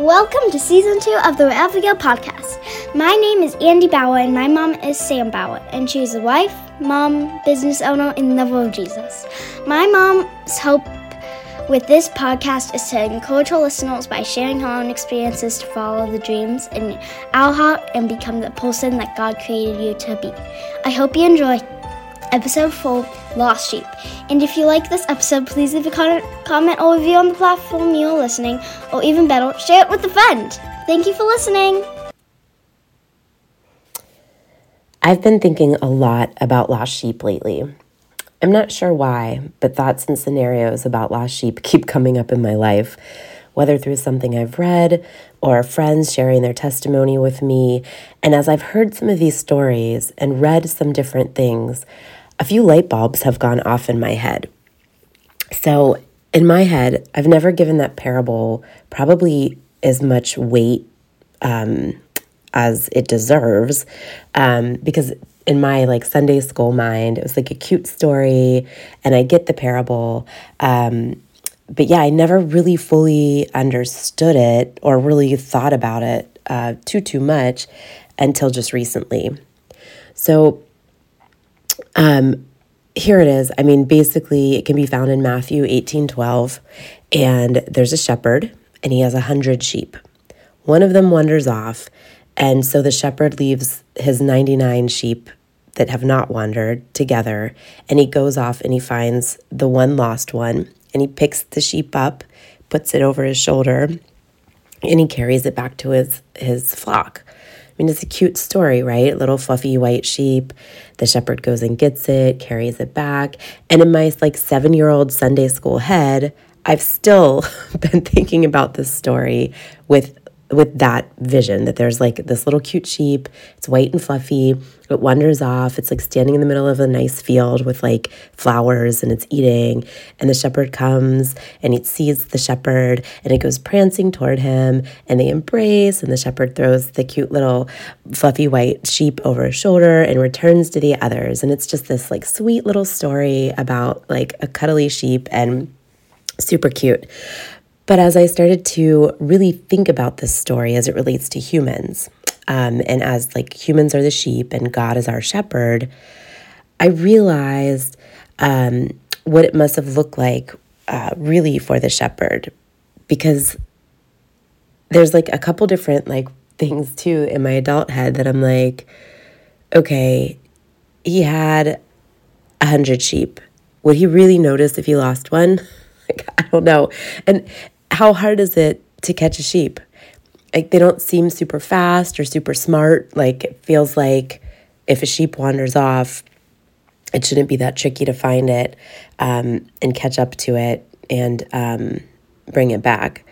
Welcome to season two of the Go podcast. My name is Andy Bauer, and my mom is Sam Bauer, and she's a wife, mom, business owner, and lover of Jesus. My mom's hope with this podcast is to encourage her listeners by sharing her own experiences to follow the dreams in our heart and become the person that God created you to be. I hope you enjoy episode 4 Lost Sheep. And if you like this episode, please leave a comment or review on the platform you're listening, or even better, share it with a friend. Thank you for listening. I've been thinking a lot about lost sheep lately. I'm not sure why, but thoughts and scenarios about lost sheep keep coming up in my life, whether through something I've read or friends sharing their testimony with me. And as I've heard some of these stories and read some different things, a few light bulbs have gone off in my head. So, in my head, I've never given that parable probably as much weight um, as it deserves um, because in my like Sunday school mind, it was like a cute story, and I get the parable. Um, but yeah, I never really fully understood it or really thought about it uh, too too much until just recently. So um, here it is. I mean, basically, it can be found in Matthew 18 12. And there's a shepherd, and he has a hundred sheep. One of them wanders off, and so the shepherd leaves his 99 sheep that have not wandered together, and he goes off and he finds the one lost one, and he picks the sheep up, puts it over his shoulder, and he carries it back to his, his flock mean, it's a cute story, right? Little fluffy white sheep. The shepherd goes and gets it, carries it back. And in my like seven year old Sunday school head, I've still been thinking about this story with with that vision that there's like this little cute sheep. It's white and fluffy. It wanders off. It's like standing in the middle of a nice field with like flowers and it's eating. And the shepherd comes and it sees the shepherd and it goes prancing toward him and they embrace. And the shepherd throws the cute little fluffy white sheep over his shoulder and returns to the others. And it's just this like sweet little story about like a cuddly sheep and super cute. But as I started to really think about this story as it relates to humans, um, and as like humans are the sheep and God is our shepherd, I realized um, what it must have looked like uh, really for the shepherd because there's like a couple different like things too in my adult head that I'm like, okay, he had a hundred sheep. Would he really notice if he lost one? Like, I don't know. And how hard is it to catch a sheep? Like they don't seem super fast or super smart. Like it feels like if a sheep wanders off, it shouldn't be that tricky to find it um, and catch up to it and um, bring it back.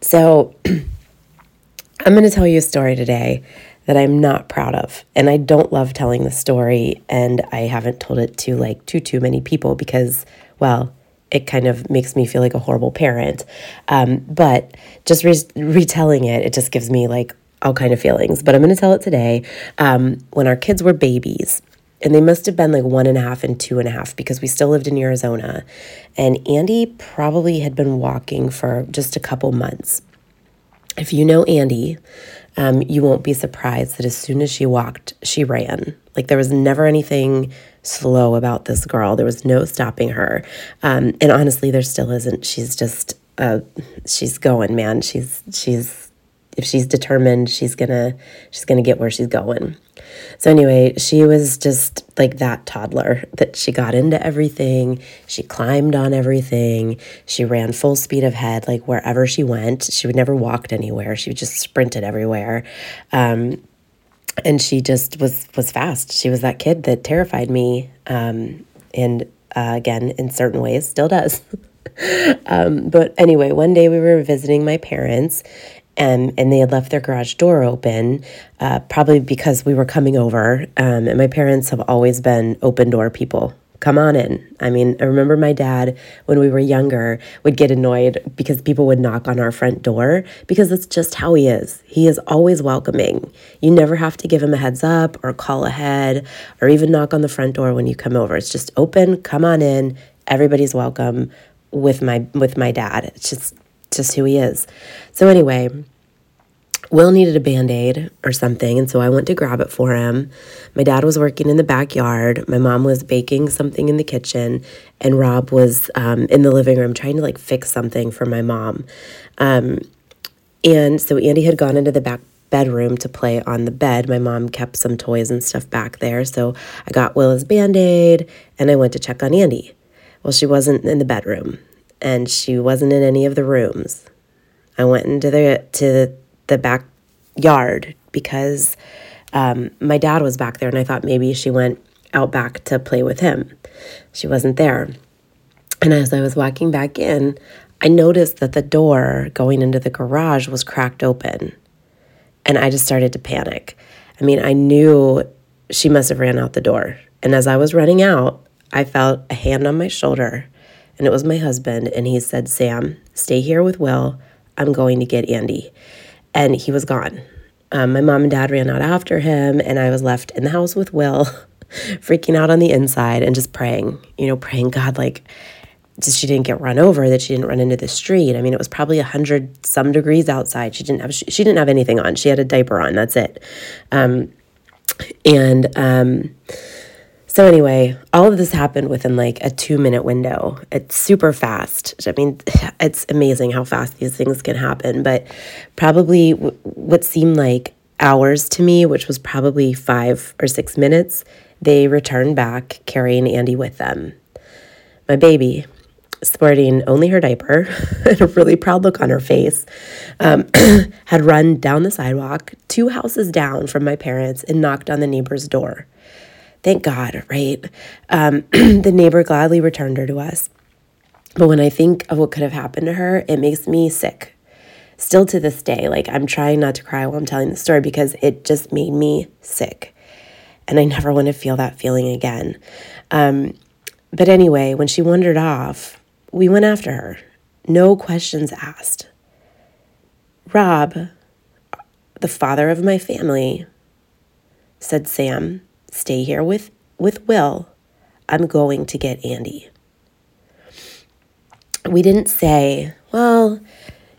So I'm going to tell you a story today that I'm not proud of. And I don't love telling the story and I haven't told it to like too too many people because well, it kind of makes me feel like a horrible parent. Um, but just re- retelling it, it just gives me like all kind of feelings. But I'm going to tell it today. Um, when our kids were babies, and they must have been like one and a half and two and a half because we still lived in Arizona. And Andy probably had been walking for just a couple months. If you know Andy, um, you won't be surprised that as soon as she walked, she ran. Like there was never anything slow about this girl. There was no stopping her. Um, and honestly, there still isn't. She's just, uh, she's going, man. She's, she's, if she's determined, she's gonna, she's gonna get where she's going. So anyway, she was just like that toddler that she got into everything. She climbed on everything. She ran full speed ahead, like wherever she went. She would never walked anywhere. She just sprinted everywhere. Um, and she just was was fast. She was that kid that terrified me, um, and uh, again, in certain ways, still does. um, but anyway, one day we were visiting my parents, and and they had left their garage door open, uh, probably because we were coming over. Um, and my parents have always been open door people come on in. I mean, I remember my dad when we were younger would get annoyed because people would knock on our front door because that's just how he is. He is always welcoming. You never have to give him a heads up or call ahead or even knock on the front door when you come over. It's just open, come on in. Everybody's welcome with my with my dad. It's just just who he is. So anyway, Will needed a band aid or something, and so I went to grab it for him. My dad was working in the backyard. My mom was baking something in the kitchen, and Rob was um, in the living room trying to like fix something for my mom. Um, and so Andy had gone into the back bedroom to play on the bed. My mom kept some toys and stuff back there. So I got Will his band aid and I went to check on Andy. Well, she wasn't in the bedroom and she wasn't in any of the rooms. I went into the to the backyard because um, my dad was back there and I thought maybe she went out back to play with him. She wasn't there. And as I was walking back in, I noticed that the door going into the garage was cracked open. And I just started to panic. I mean, I knew she must have ran out the door. And as I was running out, I felt a hand on my shoulder, and it was my husband. And he said, Sam, stay here with Will. I'm going to get Andy. And he was gone. Um, my mom and dad ran out after him, and I was left in the house with Will, freaking out on the inside and just praying, you know, praying, God, like, just she didn't get run over, that she didn't run into the street. I mean, it was probably a hundred some degrees outside. She didn't have she, she, didn't have anything on. She had a diaper on. That's it. Um, and um, so anyway, all of this happened within like a two minute window. It's super fast. I mean, it's amazing how fast these things can happen. But probably w- what seemed like hours to me, which was probably five or six minutes, they returned back carrying Andy with them. My baby, sporting only her diaper and a really proud look on her face, um, had run down the sidewalk two houses down from my parents and knocked on the neighbor's door. Thank God, right? Um, the neighbor gladly returned her to us. But when I think of what could have happened to her, it makes me sick. Still to this day, like I'm trying not to cry while I'm telling the story because it just made me sick. And I never want to feel that feeling again. Um, but anyway, when she wandered off, we went after her. No questions asked. Rob, the father of my family, said Sam, stay here with, with Will. I'm going to get Andy. We didn't say, well,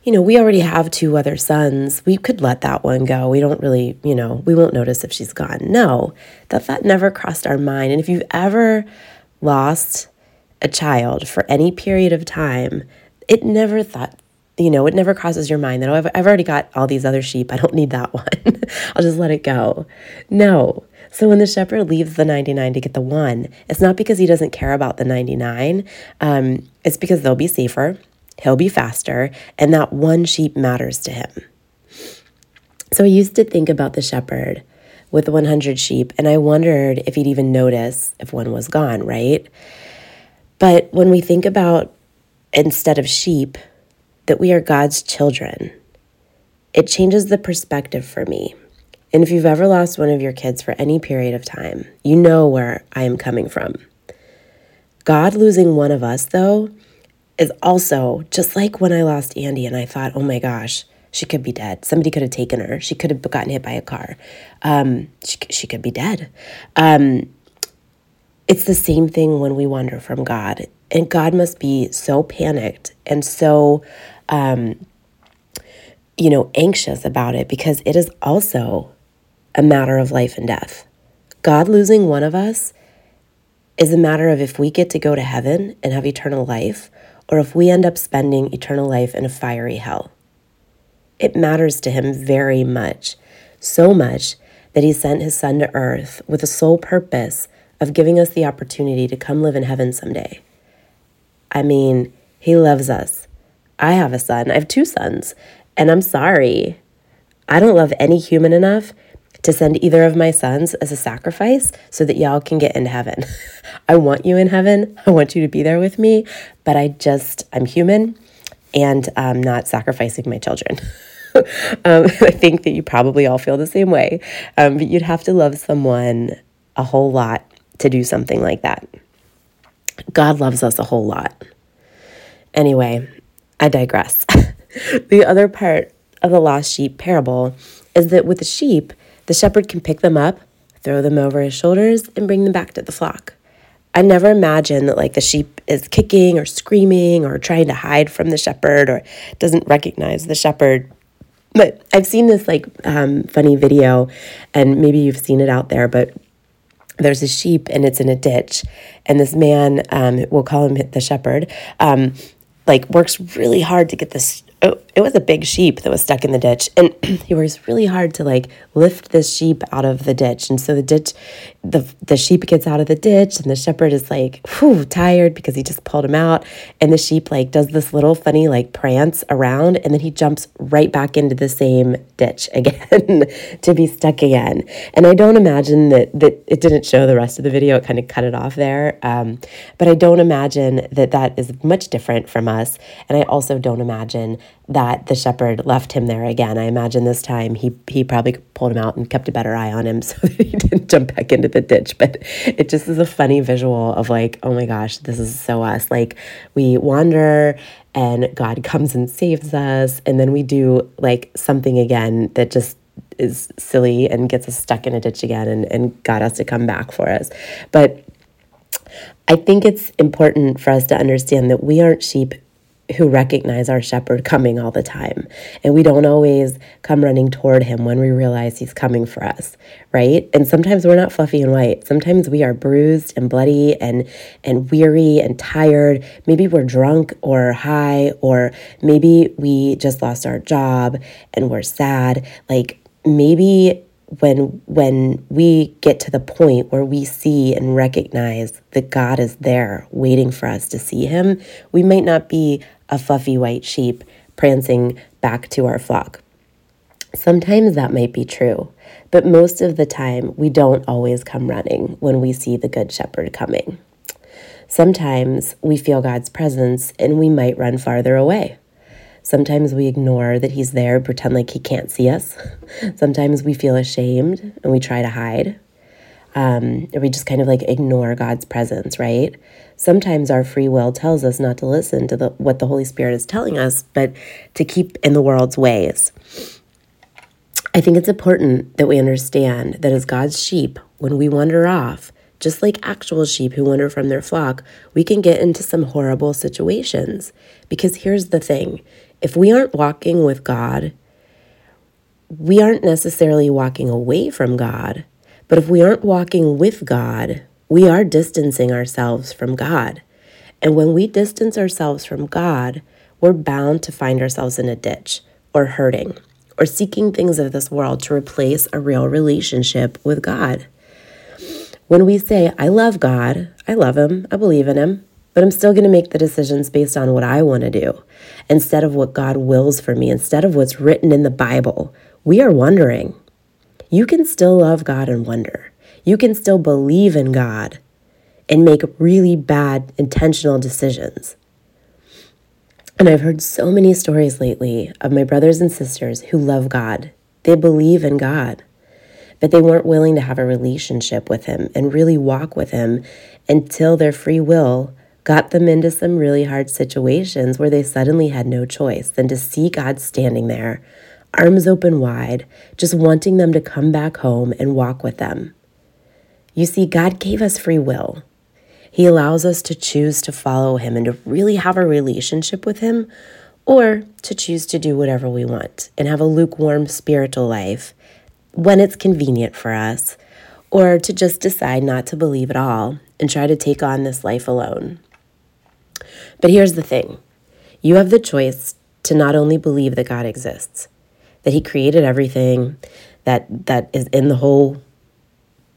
you know, we already have two other sons. We could let that one go. We don't really, you know, we won't notice if she's gone. No, that that never crossed our mind. And if you've ever lost a child for any period of time, it never thought, you know, it never crosses your mind that, oh, I've, I've already got all these other sheep. I don't need that one. I'll just let it go. No. So when the shepherd leaves the 99 to get the one, it's not because he doesn't care about the 99. Um, it's because they'll be safer, he'll be faster, and that one sheep matters to him. So I used to think about the shepherd with 100 sheep, and I wondered if he'd even notice if one was gone, right? But when we think about instead of sheep, that we are God's children, it changes the perspective for me. And if you've ever lost one of your kids for any period of time, you know where I am coming from. God losing one of us, though, is also just like when I lost Andy and I thought, oh my gosh, she could be dead. Somebody could have taken her. She could have gotten hit by a car. Um, she, she could be dead. Um, it's the same thing when we wander from God. And God must be so panicked and so, um, you know, anxious about it because it is also a matter of life and death. God losing one of us is a matter of if we get to go to heaven and have eternal life or if we end up spending eternal life in a fiery hell. It matters to him very much, so much that he sent his son to earth with the sole purpose of giving us the opportunity to come live in heaven someday. I mean, He loves us. I have a son, I have two sons, and I'm sorry. I don't love any human enough to send either of my sons as a sacrifice so that y'all can get into heaven. I want you in heaven. I want you to be there with me, but I just, I'm human and I'm not sacrificing my children. um, I think that you probably all feel the same way, um, but you'd have to love someone a whole lot to do something like that. God loves us a whole lot. Anyway, I digress. the other part of the lost sheep parable is that with the sheep, the shepherd can pick them up, throw them over his shoulders, and bring them back to the flock. I never imagine that like the sheep is kicking or screaming or trying to hide from the shepherd or doesn't recognize the shepherd. but I've seen this like um, funny video, and maybe you've seen it out there, but there's a sheep and it's in a ditch and this man um, we'll call him the shepherd um, like works really hard to get this oh, it was a big sheep that was stuck in the ditch and he works really hard to like lift this sheep out of the ditch and so the ditch the the sheep gets out of the ditch and the shepherd is like whew, tired because he just pulled him out and the sheep like does this little funny like prance around and then he jumps right back into the same ditch again to be stuck again. And i don't imagine that that it didn't show the rest of the video it kind of cut it off there um, but i don't imagine that that is much different from us and i also don't imagine that the shepherd left him there again. I imagine this time he he probably pulled him out and kept a better eye on him so that he didn't jump back into the ditch. But it just is a funny visual of like, oh my gosh, this is so us. Like we wander and God comes and saves us, and then we do like something again that just is silly and gets us stuck in a ditch again and, and God has to come back for us. But I think it's important for us to understand that we aren't sheep who recognize our shepherd coming all the time. And we don't always come running toward him when we realize he's coming for us, right? And sometimes we're not fluffy and white. Sometimes we are bruised and bloody and and weary and tired. Maybe we're drunk or high or maybe we just lost our job and we're sad. Like maybe when when we get to the point where we see and recognize that God is there waiting for us to see him, we might not be a fluffy white sheep prancing back to our flock. Sometimes that might be true, but most of the time we don't always come running when we see the Good Shepherd coming. Sometimes we feel God's presence and we might run farther away. Sometimes we ignore that He's there, pretend like He can't see us. Sometimes we feel ashamed and we try to hide. Um, or we just kind of like ignore God's presence, right? Sometimes our free will tells us not to listen to the, what the Holy Spirit is telling us, but to keep in the world's ways. I think it's important that we understand that as God's sheep, when we wander off, just like actual sheep who wander from their flock, we can get into some horrible situations. Because here's the thing if we aren't walking with God, we aren't necessarily walking away from God but if we aren't walking with God, we are distancing ourselves from God. And when we distance ourselves from God, we're bound to find ourselves in a ditch or hurting or seeking things of this world to replace a real relationship with God. When we say, I love God, I love Him, I believe in Him, but I'm still going to make the decisions based on what I want to do instead of what God wills for me, instead of what's written in the Bible, we are wondering you can still love God and wonder. You can still believe in God and make really bad intentional decisions. And I've heard so many stories lately of my brothers and sisters who love God. They believe in God, but they weren't willing to have a relationship with Him and really walk with Him until their free will got them into some really hard situations where they suddenly had no choice than to see God standing there arms open wide, just wanting them to come back home and walk with them. You see, God gave us free will. He allows us to choose to follow Him and to really have a relationship with Him, or to choose to do whatever we want and have a lukewarm spiritual life when it's convenient for us, or to just decide not to believe at all and try to take on this life alone. But here's the thing you have the choice to not only believe that God exists, that he created everything that that is in the whole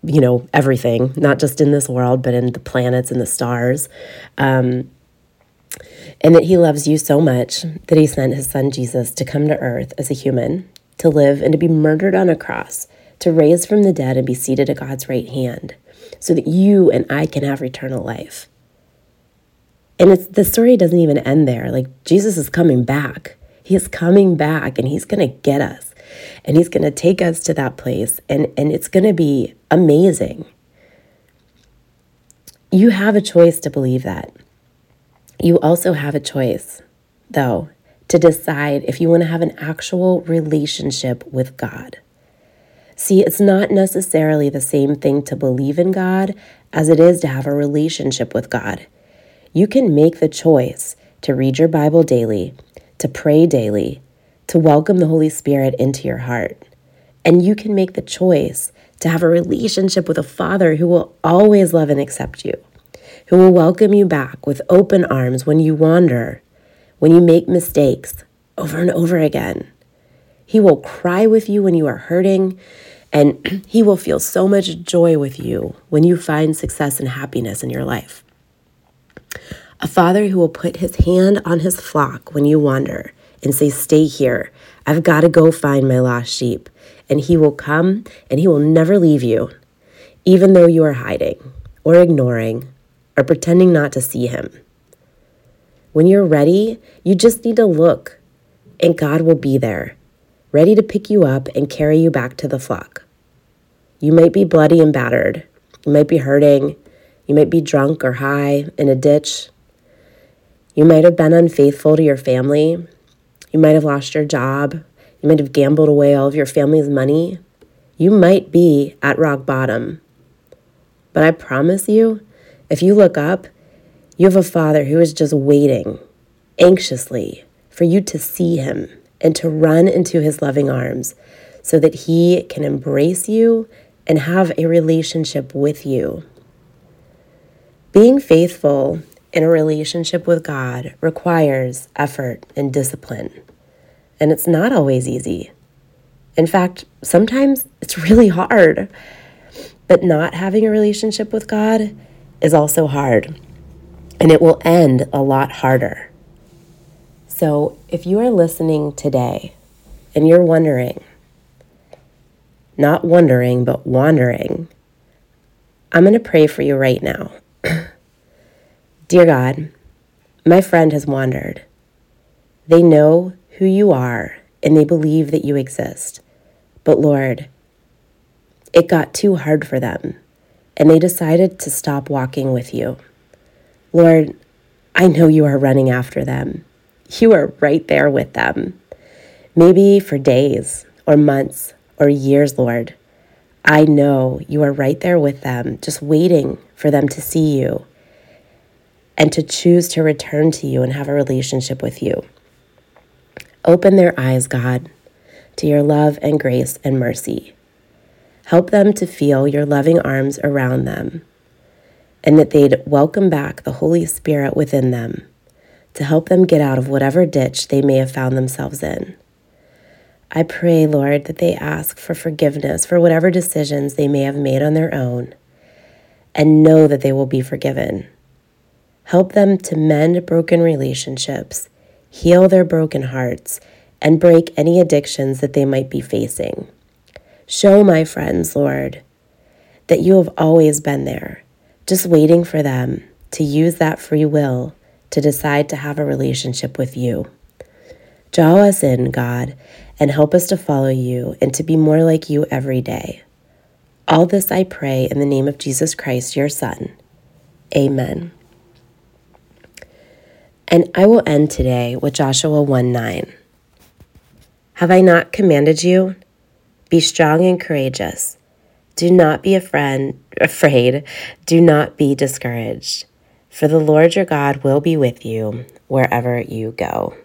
you know everything not just in this world but in the planets and the stars. Um, and that he loves you so much that he sent his son jesus to come to earth as a human to live and to be murdered on a cross to raise from the dead and be seated at god's right hand so that you and i can have eternal life. And it's the story doesn't even end there. Like jesus is coming back he is coming back and he's going to get us and he's going to take us to that place and, and it's going to be amazing. You have a choice to believe that. You also have a choice, though, to decide if you want to have an actual relationship with God. See, it's not necessarily the same thing to believe in God as it is to have a relationship with God. You can make the choice to read your Bible daily to pray daily, to welcome the Holy Spirit into your heart. And you can make the choice to have a relationship with a Father who will always love and accept you, who will welcome you back with open arms when you wander, when you make mistakes over and over again. He will cry with you when you are hurting, and He will feel so much joy with you when you find success and happiness in your life. A father who will put his hand on his flock when you wander and say, Stay here. I've got to go find my lost sheep. And he will come and he will never leave you, even though you are hiding or ignoring or pretending not to see him. When you're ready, you just need to look, and God will be there, ready to pick you up and carry you back to the flock. You might be bloody and battered. You might be hurting. You might be drunk or high in a ditch. You might have been unfaithful to your family. You might have lost your job. You might have gambled away all of your family's money. You might be at rock bottom. But I promise you, if you look up, you have a father who is just waiting anxiously for you to see him and to run into his loving arms so that he can embrace you and have a relationship with you. Being faithful in a relationship with God requires effort and discipline, and it's not always easy. In fact, sometimes it's really hard. But not having a relationship with God is also hard, and it will end a lot harder. So, if you are listening today and you're wondering, not wondering, but wandering, I'm going to pray for you right now. Dear God, my friend has wandered. They know who you are and they believe that you exist. But Lord, it got too hard for them and they decided to stop walking with you. Lord, I know you are running after them. You are right there with them. Maybe for days or months or years, Lord. I know you are right there with them, just waiting for them to see you and to choose to return to you and have a relationship with you. Open their eyes, God, to your love and grace and mercy. Help them to feel your loving arms around them and that they'd welcome back the Holy Spirit within them to help them get out of whatever ditch they may have found themselves in. I pray, Lord, that they ask for forgiveness for whatever decisions they may have made on their own and know that they will be forgiven. Help them to mend broken relationships, heal their broken hearts, and break any addictions that they might be facing. Show my friends, Lord, that you have always been there, just waiting for them to use that free will to decide to have a relationship with you. Draw us in, God, and help us to follow you and to be more like you every day. All this I pray in the name of Jesus Christ, your Son. Amen. And I will end today with Joshua 1 9. Have I not commanded you? Be strong and courageous. Do not be friend, afraid. Do not be discouraged. For the Lord your God will be with you wherever you go.